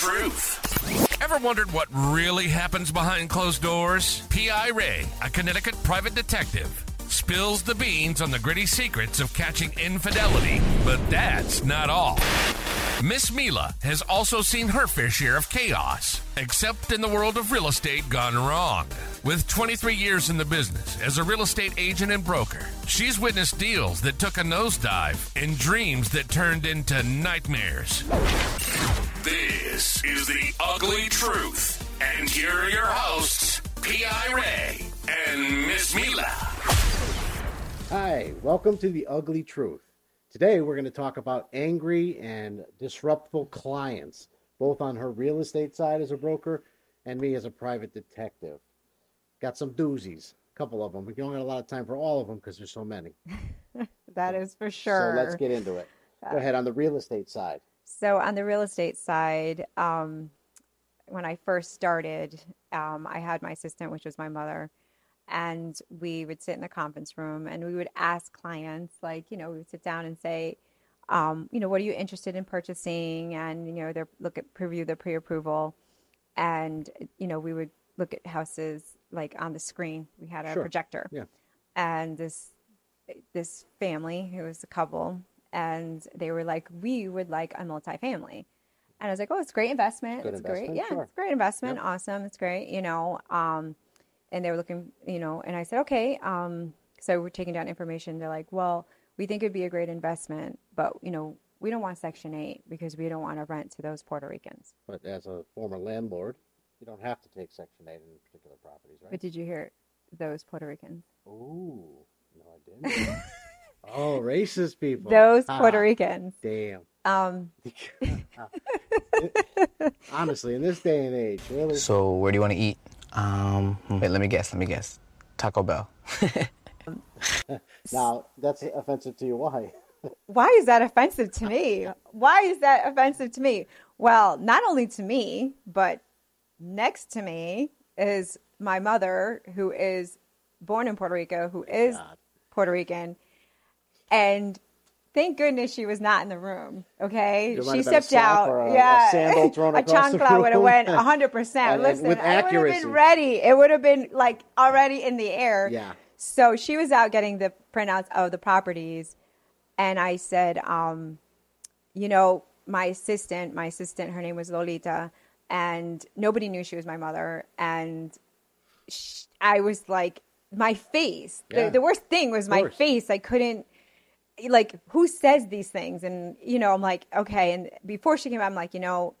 Truth. Ever wondered what really happens behind closed doors? P.I. Ray, a Connecticut private detective, spills the beans on the gritty secrets of catching infidelity, but that's not all. Miss Mila has also seen her fair share of chaos, except in the world of real estate gone wrong. With 23 years in the business as a real estate agent and broker, she's witnessed deals that took a nosedive and dreams that turned into nightmares. This is the ugly truth. And here are your hosts, P.I. Ray and Miss Mila. Hi, welcome to the Ugly Truth. Today we're going to talk about angry and disruptful clients, both on her real estate side as a broker and me as a private detective. Got some doozies, a couple of them. We don't have a lot of time for all of them because there's so many. That is for sure. So let's get into it. Go uh, ahead on the real estate side. So on the real estate side, um, when I first started, um, I had my assistant, which was my mother, and we would sit in the conference room and we would ask clients, like, you know, we would sit down and say, um, you know, what are you interested in purchasing? And you know, they look at preview the pre-approval, and you know, we would look at houses like on the screen. We had a Sure. projector, Yeah. and this this family who was a couple and they were like we would like a multifamily. And i was like oh it's a great investment. Good it's great. yeah sure. it's a great investment. Yep. awesome. It's great you know um and they were looking you know and i said okay um so we're taking down information. They're like well we think it'd be a great investment but you know we don't want section 8 because we don't want to rent to those puerto ricans. But as a former landlord, you don't have to take Section 8 in particular properties, right? but did you hear those puerto ricans? Ooh, no, I didn't. oh, racist people. those Ah, puerto ricans Damn. um Honestly, in this day and age, really. So where do you want to eat? Um, wait, let me guess. Let me guess. Taco Bell. Now, that's offensive to you. Why? why is that offensive to me? Why is that offensive to me? Well, not only to me, but next to me is my mother, who is born in Puerto Rico, who is God. Puerto Rican. And thank goodness she was not in the room. Okay. She a stepped out. a- a yeah. sandal thrown a across the chancla would have went 100%. And- and Listen, with I would have accuracy. been ready. It would have been like already in the air. Yeah. So she was out getting the printouts of the properties, and I said, um, you know, my assistant, my assistant, her name was Lolita, and nobody knew she was my mother, and sh I was like, my face. Yeah. The, the worst thing was my face. I couldn't. Like who says these things? And you know, I'm like, okay. And before she came out, I'm like, you know,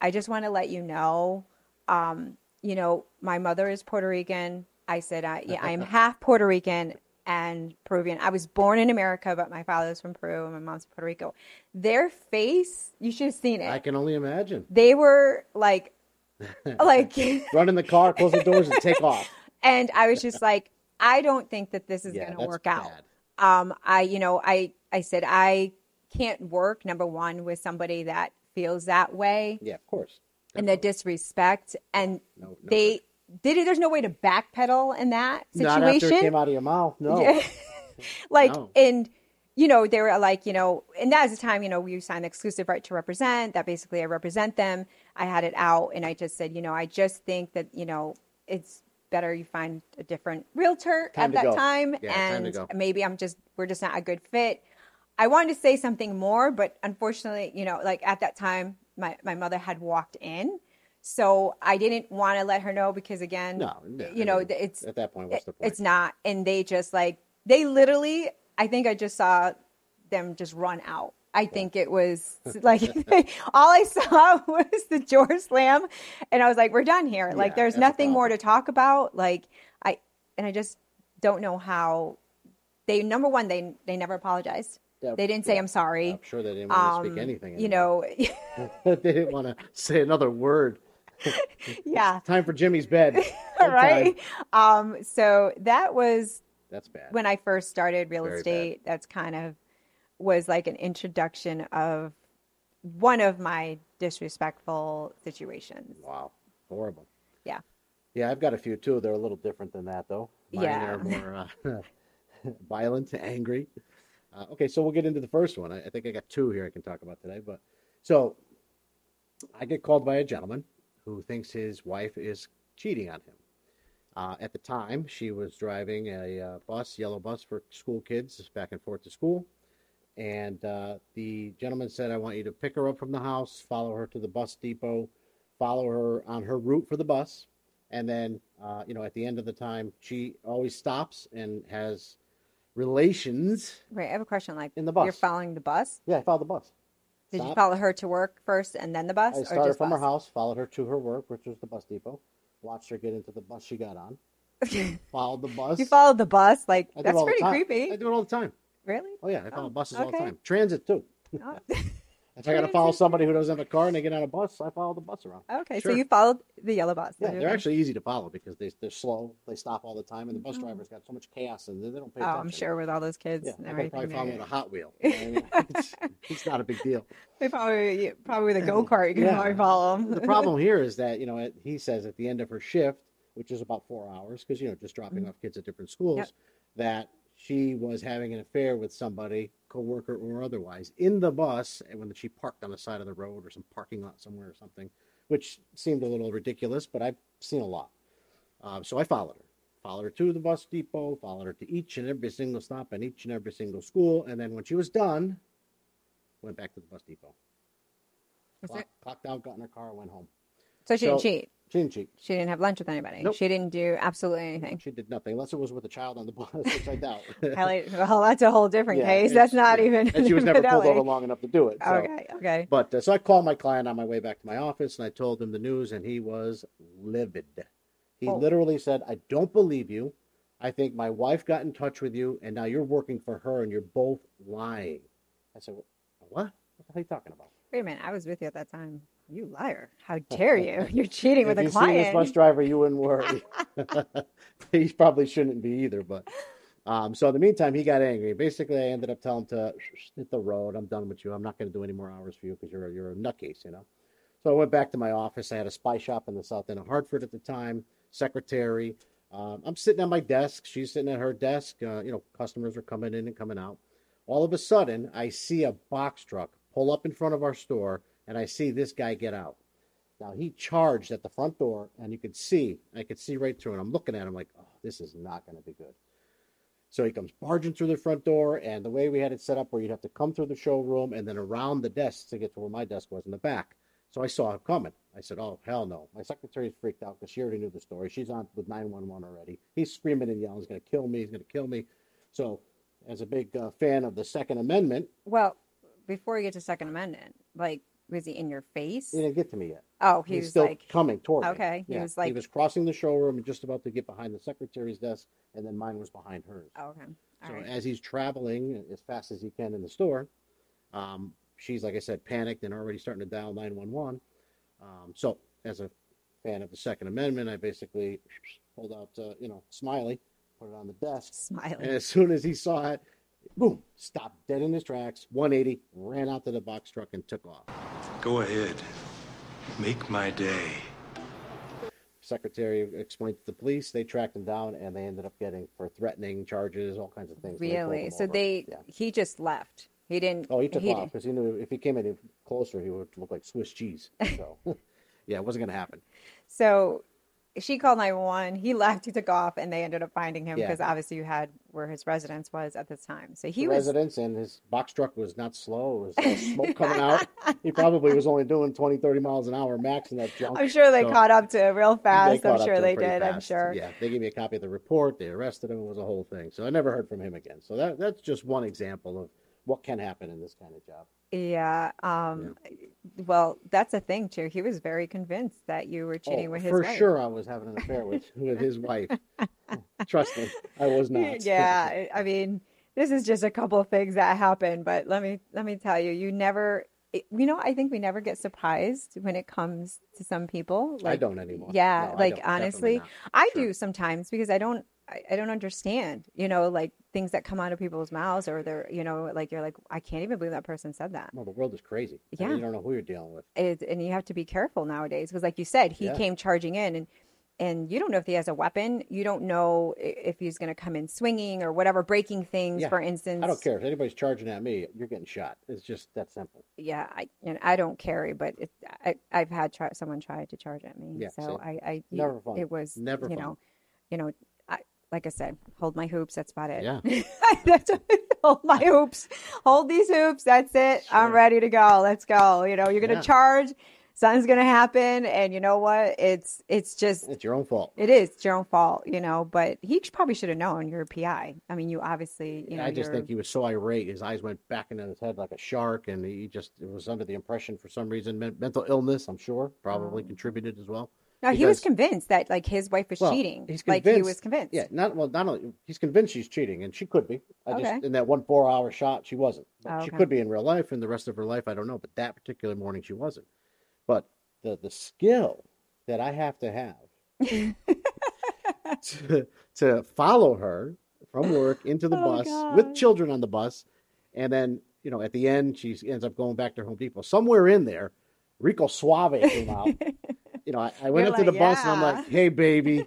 I just want to let you know, um, you know, my mother is Puerto Rican. I said, I, yeah, I am half Puerto Rican and Peruvian. I was born in America, but my father's from Peru and my mom's from Puerto Rico. Their face, you should have seen it. I can only imagine. they were like, like, Run in the car, close the doors, and take off. and I was just like, I don't think that this is Yeah, going to work out. Um, I, you know, I, I said I can't work number one with somebody that feels that way Yeah, of course. and the disrespect, and No, no they did it. There's no way to backpedal in that situation. Not after it came out of your mouth. No. Yeah. like No. and you know they were like you know and that was the time you know we signed the exclusive right to represent that basically i represent them i had it out and i just said you know i just think that you know it's better you find a different realtor Time at that go. time Yeah, time and go. maybe i'm just we're just not a good fit i wanted to say something more but unfortunately you know like at that time my, my mother had walked in so i didn't want to let her know because again No, no, you I know mean, it's at that point, what's the point? It's not. And they just like they literally. I think I just saw them just run out. I think it was like all I saw was the door slam, and I was like, "We're done here. like, Yeah, there's nothing more to talk about." Like, I and I just don't know how they. Number one, they they never apologized. Yeah, they didn't say yeah. I'm sorry. I'm sure they didn't want to Um, speak anything. You know, they didn't want to say another word. yeah, Time for Jimmy's bed. right. Um, so that was That's bad. when I first started real Very bad. estate, that's kind of was like an introduction of one of my disrespectful situations. wow, horrible. Yeah. Yeah, I've got a few too. They're a little different than that, though. Mine Yeah. are more uh, violent, angry. Uh, okay, so we'll get into the first one. I, I think I got two here I can talk about today. But so I get called by a gentleman who thinks his wife is cheating on him. Uh, at the time, she was driving a uh, bus, yellow bus for school kids, back and forth to school. And uh, the gentleman said, I want you to pick her up from the house, follow her to the bus depot, follow her on her route for the bus. And then, uh, you know, at the end of the time, she always stops and has relations. Wait, I have a question. Like, In the bus. you're following the bus. Yeah, I followed the bus. Did you follow her to work first and then the bus, I or started just from her house, followed her to her work, which was the bus depot. Watched her get into the bus she got on. followed the bus. You followed the bus. Like that's pretty creepy. I do it all the time. Really? Oh yeah, I follow Oh, buses all the time. Transit too. Oh. If I got to follow somebody who doesn't have a car and they get on a bus, I follow the bus around. okay, Sure. so you followed the yellow bus. Yeah, they're actually easy to follow because they they're slow. They stop all the time, and the bus oh. drivers got so much chaos and they don't pay Oh, attention. I'm sure with all those kids Yeah, and everything. probably follow with a Hot Wheel. You know what I mean? it's, it's not a big deal. They probably probably with a go kart you can Yeah. probably follow them. the problem here is that you know at- he says at the end of her shift, which is about four hours, because you know just dropping mm-hmm. off kids at different schools, Yep. that she was having an affair with somebody, coworker or otherwise, in the bus, when she parked on the side of the road or some parking lot somewhere or something, which seemed a little ridiculous, but I've seen a lot. Uh, so I followed her, followed her to the bus depot, followed her to each and every single stop and each and every single school, and then when she was done, went back to the bus depot. Clock, clocked out, got in her car, went home. So she didn't cheat. She didn't cheat. She didn't have lunch with anybody. Nope. She didn't do absolutely anything. She did nothing, unless it was with a child on the bus, which I doubt. Well, that's a whole different Yeah, case. That's not yeah. even. And she was never pulled over long enough to do it. So. Okay, okay. But uh, so I called my client on my way back to my office, and I told him the news, and he was livid. He Oh. literally said, "I don't believe you. I think my wife got in touch with you, and now you're working for her, and you're both lying." I said, "What? What the hell are you talking about?" Wait a minute. I was with you at that time. You liar. How dare you? You're cheating with if a you seen this bus driver, you wouldn't worry. he probably shouldn't be either. But um, so in the meantime, he got angry. Basically, I ended up telling him to hit the road. I'm done with you. I'm not going to do any more hours for you because you're a, you're a nutcase, you know. So I went back to my office. I had a spy shop in the South End of Hartford at the time. Secretary. Um, I'm sitting at my desk. She's sitting at her desk. Uh, you know, customers are coming in and coming out. All of a sudden, I see a box truck pull up in front of our store, and I see this guy get out. Now he charged at the front door, and you could see, I could see right through, and I'm looking at him like, oh, this is not going to be good. So he comes barging through the front door, and the way we had it set up, where you'd have to come through the showroom and then around the desk to get to where my desk was in the back. So I saw him coming. I said, "Oh hell no!" My secretary's freaked out because she already knew the story. She's on with nine one one already. He's screaming and yelling, "He's going to kill me! He's going to kill me!" So, as a big uh, fan of the Second Amendment, Well, before you get to Second Amendment, like, was he in your face? he didn't get to me yet. Oh, he He's was still like, coming toward me. Okay, he Yeah, was like- he was crossing the showroom and just about to get behind the secretary's desk, and then mine was behind hers. oh, okay. All so right. as he's traveling as fast as he can in the store, um, she's like I said, panicked and already starting to dial nine one one. Um, so as a fan of the Second Amendment, I basically pulled out, uh, you know, Smiley, put it on the desk, Smiling. and as soon as he saw it, boom, stopped dead in his tracks, 180, ran out to the box truck and took off. Go ahead. Make my day. Secretary explained to the police. They tracked him down, and they ended up getting for threatening charges, all kinds of things. So they Really? So over. they, Yeah. he just left. He didn't. Oh, he took off because he knew if he came any closer, he would look like Swiss cheese. So, yeah, it wasn't going to happen. So she called 911. He left. He took off, and they ended up finding him Yeah. because obviously you had where his residence was at the time. So he the was. residence and his box truck was not slow. It was smoke coming out. He probably was only doing 20, 30 miles an hour max in that junk. I'm sure they So caught up to it real fast. I'm sure they did. I'm sure. Yeah, they gave me a copy of the report. They arrested him. It was a whole thing. So I never heard from him again. So that that's just one example of what can happen in this kind of job. Yeah. Um, eh, Well, that's a thing too. He was very convinced that you were cheating Oh, with his for wife. sure, I was having an affair with with his wife. Trust me, I was not. Yeah. I- I mean, this is just a couple of things that happen, but let me let me tell you, you never. it- You know, I think we never get surprised when it comes to some people. I Like, don't anymore. Yeah, No, like. Honestly. I Sure. do sometimes because I don't I, I don't understand, you know, like things that come out of people's mouths or they're, you know, like you're like, I can't even believe that person said that. Well, the world is crazy. Yeah. you don't know who you're dealing with. It, and you have to be careful nowadays because, like you said, he Yeah. came charging in, and and you don't know if he has a weapon. You don't know if he's going to come in swinging or whatever, breaking things. Yeah. For instance, I don't care if anybody's charging at me. You're getting shot. It's just that simple. Yeah, I and I don't carry, but it, I I've had try, someone try to charge at me. Yeah, so same. I I Never fun. It was Never you fun. know, you know, I like I said, hold my hoops. That's about it. Yeah. That's hold my hoops. Hold these hoops. That's it. I'm ready to go. Let's go. You know, you're gonna Yeah. charge. Something's gonna happen, and you know what? It's it's just It's your own fault. it is it's your own fault. You know, but he probably should have known you're a PI. I mean, you obviously you know. I just you're, think he was so irate. His eyes went back into his head like a shark, and he just was under the impression for some reason mental illness. I'm sure probably oh. contributed as well. No, he was convinced that like his wife was Well, cheating. He's like convinced. he was convinced. Yeah, not well. Not only he's convinced she's cheating, and she could be. I just Okay. in that one four-hour shot, she wasn't. Oh, She okay. could be in real life, and the rest of her life, I don't know. But that particular morning, she wasn't. But the the skill that I have to have to, to follow her from work into the Oh, bus with children on the bus, and then you know at the end she ends up going back to Home Depot. Somewhere in there, Rico Suave came out. you know, I, I went You're into the like, bus and I'm like, "Hey, baby."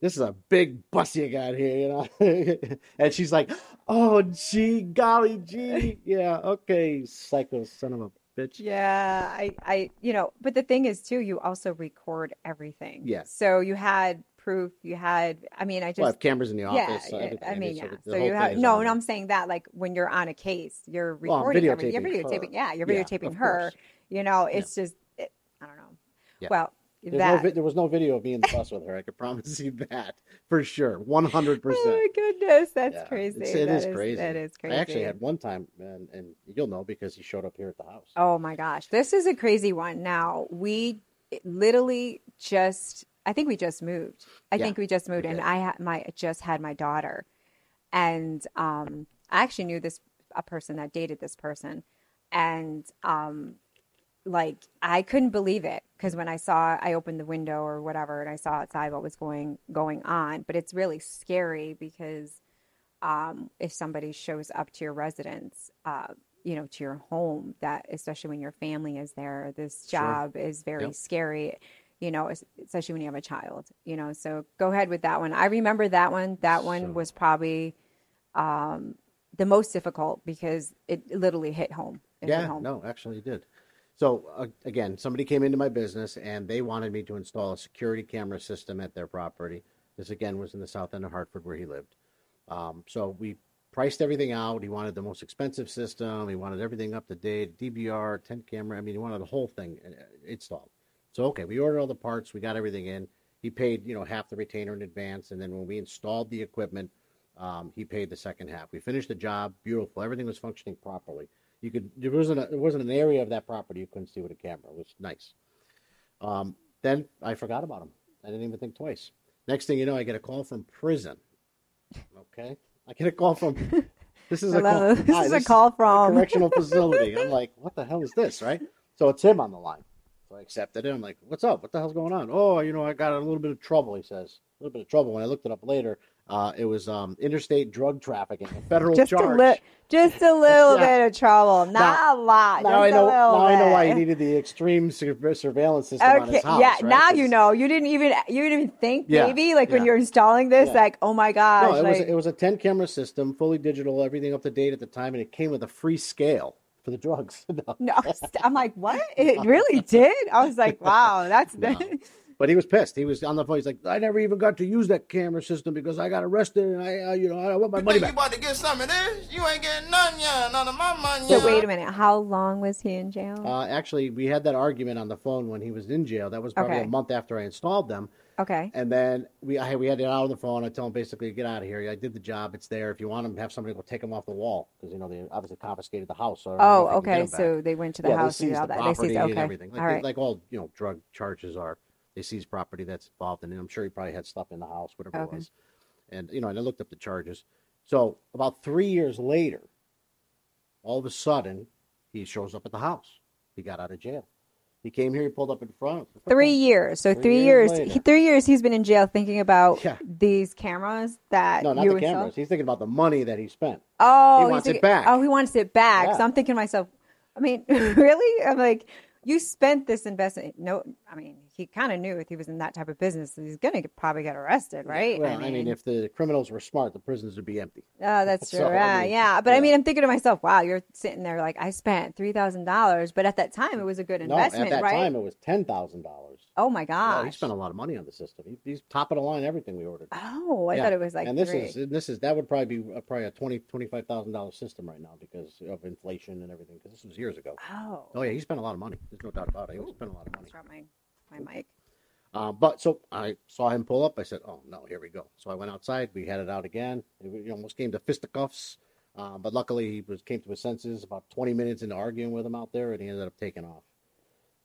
This is a big bus you got here, you know. and she's like, "Oh, gee, golly, gee, yeah, okay, psycho son of a bitch." Yeah, I, I, you know, but the thing is too, you also record everything. Yeah. So you had proof. You had. I mean, I just. Well, I have cameras in the office. yeah, everything. I mean, yeah. the So you have no, and there. I'm saying that like when you're on a case, you're Well, I'm recording everything. You're videotaping videotaping. her. Yeah, you're videotaping of her. course. You know, it's just, it, I don't know. Yeah. Well, no vi- there was no video of me in the bus with her. I could promise you that for sure, one hundred percent. Oh my goodness, that's Yeah, crazy. It's, it That is crazy. That is crazy. I actually had one time, and, and you'll know because he showed up here at the house. Oh my gosh, this is a crazy one. Now we literally just I think we just moved. I Yeah, think we just moved, and. I had my just had my daughter, and um, I actually knew this a person that dated this person, and um, like I couldn't believe it because when I saw I opened the window or whatever, and I saw outside what was going going on. But it's really scary because um, if somebody shows up to your residence, uh, you know, to your home, that especially when your family is there, this Sure. job is very Yep. scary, you know, especially when you have a child, you know. So go ahead with that one. I remember that one. That one So- was probably um, the most difficult because it literally hit home. It hit yeah, home. no, actually, it did. So uh, again, somebody came into my business and they wanted me to install a security camera system at their property. This again was in the south end of Hartford where he lived. Um, so we priced everything out. He wanted the most expensive system. He wanted everything up to date, DVR, 10 camera. I mean, he wanted the whole thing uh, installed. So okay, we ordered all the parts. We got everything in. He paid, you know, half the retainer in advance, and then when we installed the equipment, um, he paid the second half. We finished the job, beautiful. Everything was functioning properly. You could there wasn't a, there wasn't an area of that property you couldn't see with a camera. It was nice. Um, then I forgot about him. I didn't even think twice. Next thing you know, I get a call from prison. Okay, I get a call from. This is a call. this Hi, is a call from- correctional facility. I'm like, what the hell is this, right? So it's him on the line. So I accepted it. I'm like, what's up? What the hell's going on? Oh, you know, I got a little bit of trouble. He says, a little bit of trouble. When I looked it up later, uh, it was um, interstate drug trafficking, a federal Just charge. a li- just a little Yeah. bit of trouble, not a lot. now I know. Now I know why he needed the extreme surveillance system on his house. yeah. right? Now you know. You didn't even you didn't even think Yeah, maybe like when you're installing this, Yeah. like oh my god. No, it was it was a ten camera system, fully digital, everything up to date at the time, and it came with a free scale for the drugs. No. no. I'm like what? It really did. I was like, wow, that's No. But he was pissed. He was on the phone. He's like, I never even got to use that camera system because I got arrested, and I, uh, you know, I want my money back. you about to get some of this? You ain't getting none, yeah. None of my money. so wait a minute. How long was he in jail? Uh, actually, we had that argument on the phone when he was in jail. That was probably Okay. a month after I installed them. okay. And then we I, we had it out on the phone. I tell him basically, get out of here. I did the job. It's there. If you want him, have somebody go take him off the wall because you know they obviously confiscated the house. So I don't know Oh, if you can get okay. So they went to the yeah, house they and seized all the that. They property seized. Okay. and everything. Like, all they- like all you know, drug charges are. They seize property that's involved in it. I'm sure he probably had stuff in the house, whatever Okay. it was. And you know, and I looked up the charges. So about three years later, all of a sudden, he shows up at the house. He got out of jail. He came here. He pulled up in front. Three years. So Three three, years years. he, three years he's been in jail thinking about Yeah. these cameras that No, not the cameras. He's thinking about the money that he spent. Oh, He wants it back. Oh, he wants it back. Yeah. So I'm thinking to myself, I mean, really? I'm like, you spent this investment. No, I mean, he kind of knew if he was in that type of business, he's gonna get, probably get arrested, right? Well, I mean, if the criminals were smart, the prisons would be empty. Oh, that's true. So, I yeah, mean, yeah. But I mean, I'm thinking to myself, wow, you're sitting there like I spent three thousand dollars, but at that time it was a good No, investment, at that right? time it was ten thousand dollars. oh my Yeah, gosh. he spent a lot of money on the system. He, he's top of the line everything we ordered. oh, I Yeah. thought it was like and this three. is and this is that would probably be a, probably a twenty twenty five thousand dollar system right now because of inflation and everything. Because this was years ago. oh, Oh yeah, he spent a lot of money. There's no doubt about it. He spent a lot of money. My mic. Uh, but so I saw him pull up. I said, "Oh no, here we go." So I went outside. We had it out again. It, almost came to fisticuffs, uh, but luckily he was came to his senses about 20 minutes into arguing with him out there, and he ended up taking off.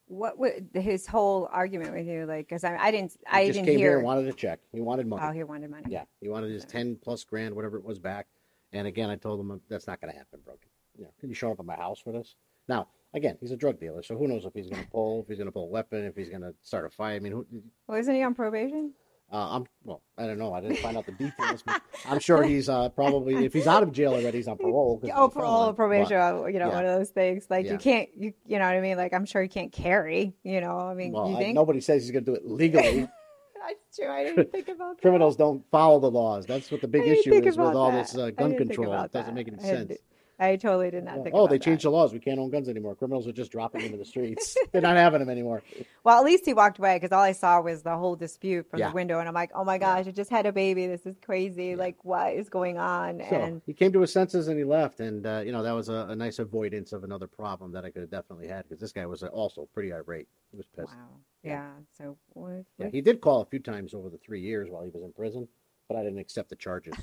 What would his whole argument with you like? Because I, I didn't, He I just didn't came hear. here and wanted a check. He wanted money. oh, he wanted money. Yeah, he wanted his 10 plus grand, whatever it was, back. And again, I told him that's not going to happen, bro. You know, can you show up at my house for this? Now, again, he's a drug dealer, so who knows if he's going to pull, if he's going to pull a weapon, if he's going to start a fight. I mean, who, Well, isn't he on probation? Uh, I'm well. I don't know. I didn't find out the details. But I'm sure he's uh, probably if he's out of jail already, he's on parole. Oh, parole, probation, But, you know, yeah. one of those things. Like Yeah. you can't, you, you know what I mean? Like I'm sure he can't carry. You know, I mean, well, you I- nobody says he's going to do it legally. That's true. I didn't think about that. Criminals don't follow the laws. That's what the big issue is with all that. this uh, gun control. It doesn't that. make any sense. I totally did not think. oh, they that. changed the laws. We can't own guns anymore. Criminals are just dropping them in the streets. They're not having them anymore. Well, at least he walked away because all I saw was the whole dispute from Yeah. the window, and I'm like, oh my gosh, I just had a baby. This is crazy. Like, what is going on? So and he came to his senses and he left, and uh, you know that was a, a nice avoidance of another problem that I could have definitely had because this guy was uh, also pretty irate. He was pissed. wow, yeah. So what, Yeah, he did call a few times over the three years while he was in prison, but I didn't accept the charges.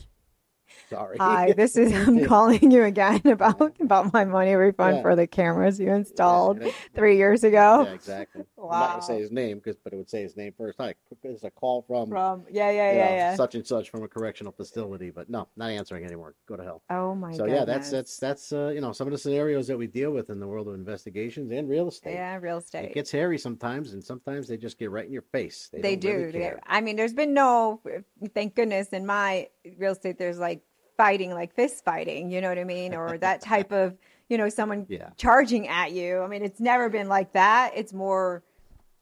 Sorry. Hi, this is I'm calling you again about about my money refund Yeah. for the cameras you installed Yeah, three years ago. Yeah, exactly. I'm not gonna say his name, cause, but it would say his name first. Hi, this is a call from, From yeah, yeah, yeah, know, yeah. such and such from a correctional facility. But no, not answering anymore. Go to hell. oh my so goodness. yeah, that's that's that's uh, you know some of the scenarios that we deal with in the world of investigations and real estate. yeah, real estate. It gets hairy sometimes, and sometimes they just get right in your face. They, they do. really. I mean, there's been no, thank goodness, in my real estate, there's like fighting, like fist fighting, you know what I mean? Or that type of, you know, someone Yeah. charging at you. I mean, it's never been like that. It's more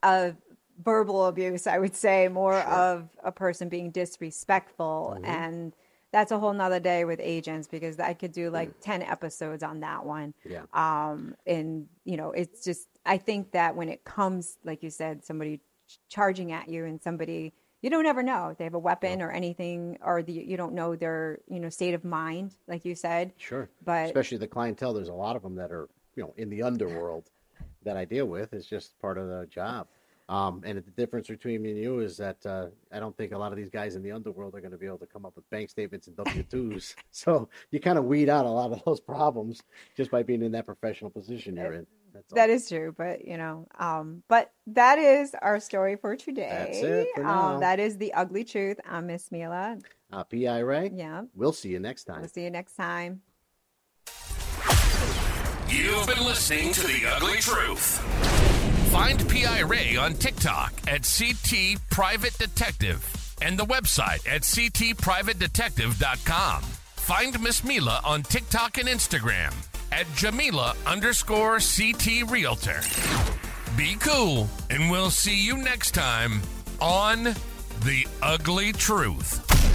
of verbal abuse, I would say, more of a person being disrespectful. Mm-hmm. And that's a whole nother day with agents because I could do like 10 episodes on that one Yeah. um and you know it's just i think that when it comes like you said somebody ch- charging at you and somebody you don't ever know if they have a weapon or anything or the, you don't know their you know state of mind like you said Sure. But- especially the clientele, there's a lot of them that are you know in the underworld that I deal with. It's just part of the job. Um, and the difference between me and you is that uh, I don't think a lot of these guys in the underworld are going to be able to come up with bank statements and W twos. so you kind of weed out a lot of those problems just by being in that professional position you're in. That's that is true but you know um but that is our story for today That's it for now. um that is the ugly truth i'm miss mila uh, P.I. Ray. yeah We'll see you next time. we'll see you next time You've been listening to The Ugly Truth. Find P.I. Ray on TikTok at CT Private Detective and the website at ctprivatedetective.com. Find Miss Mila on TikTok and Instagram at Jamila underscore CT Realtor. Be cool, and we'll see you next time on The Ugly Truth.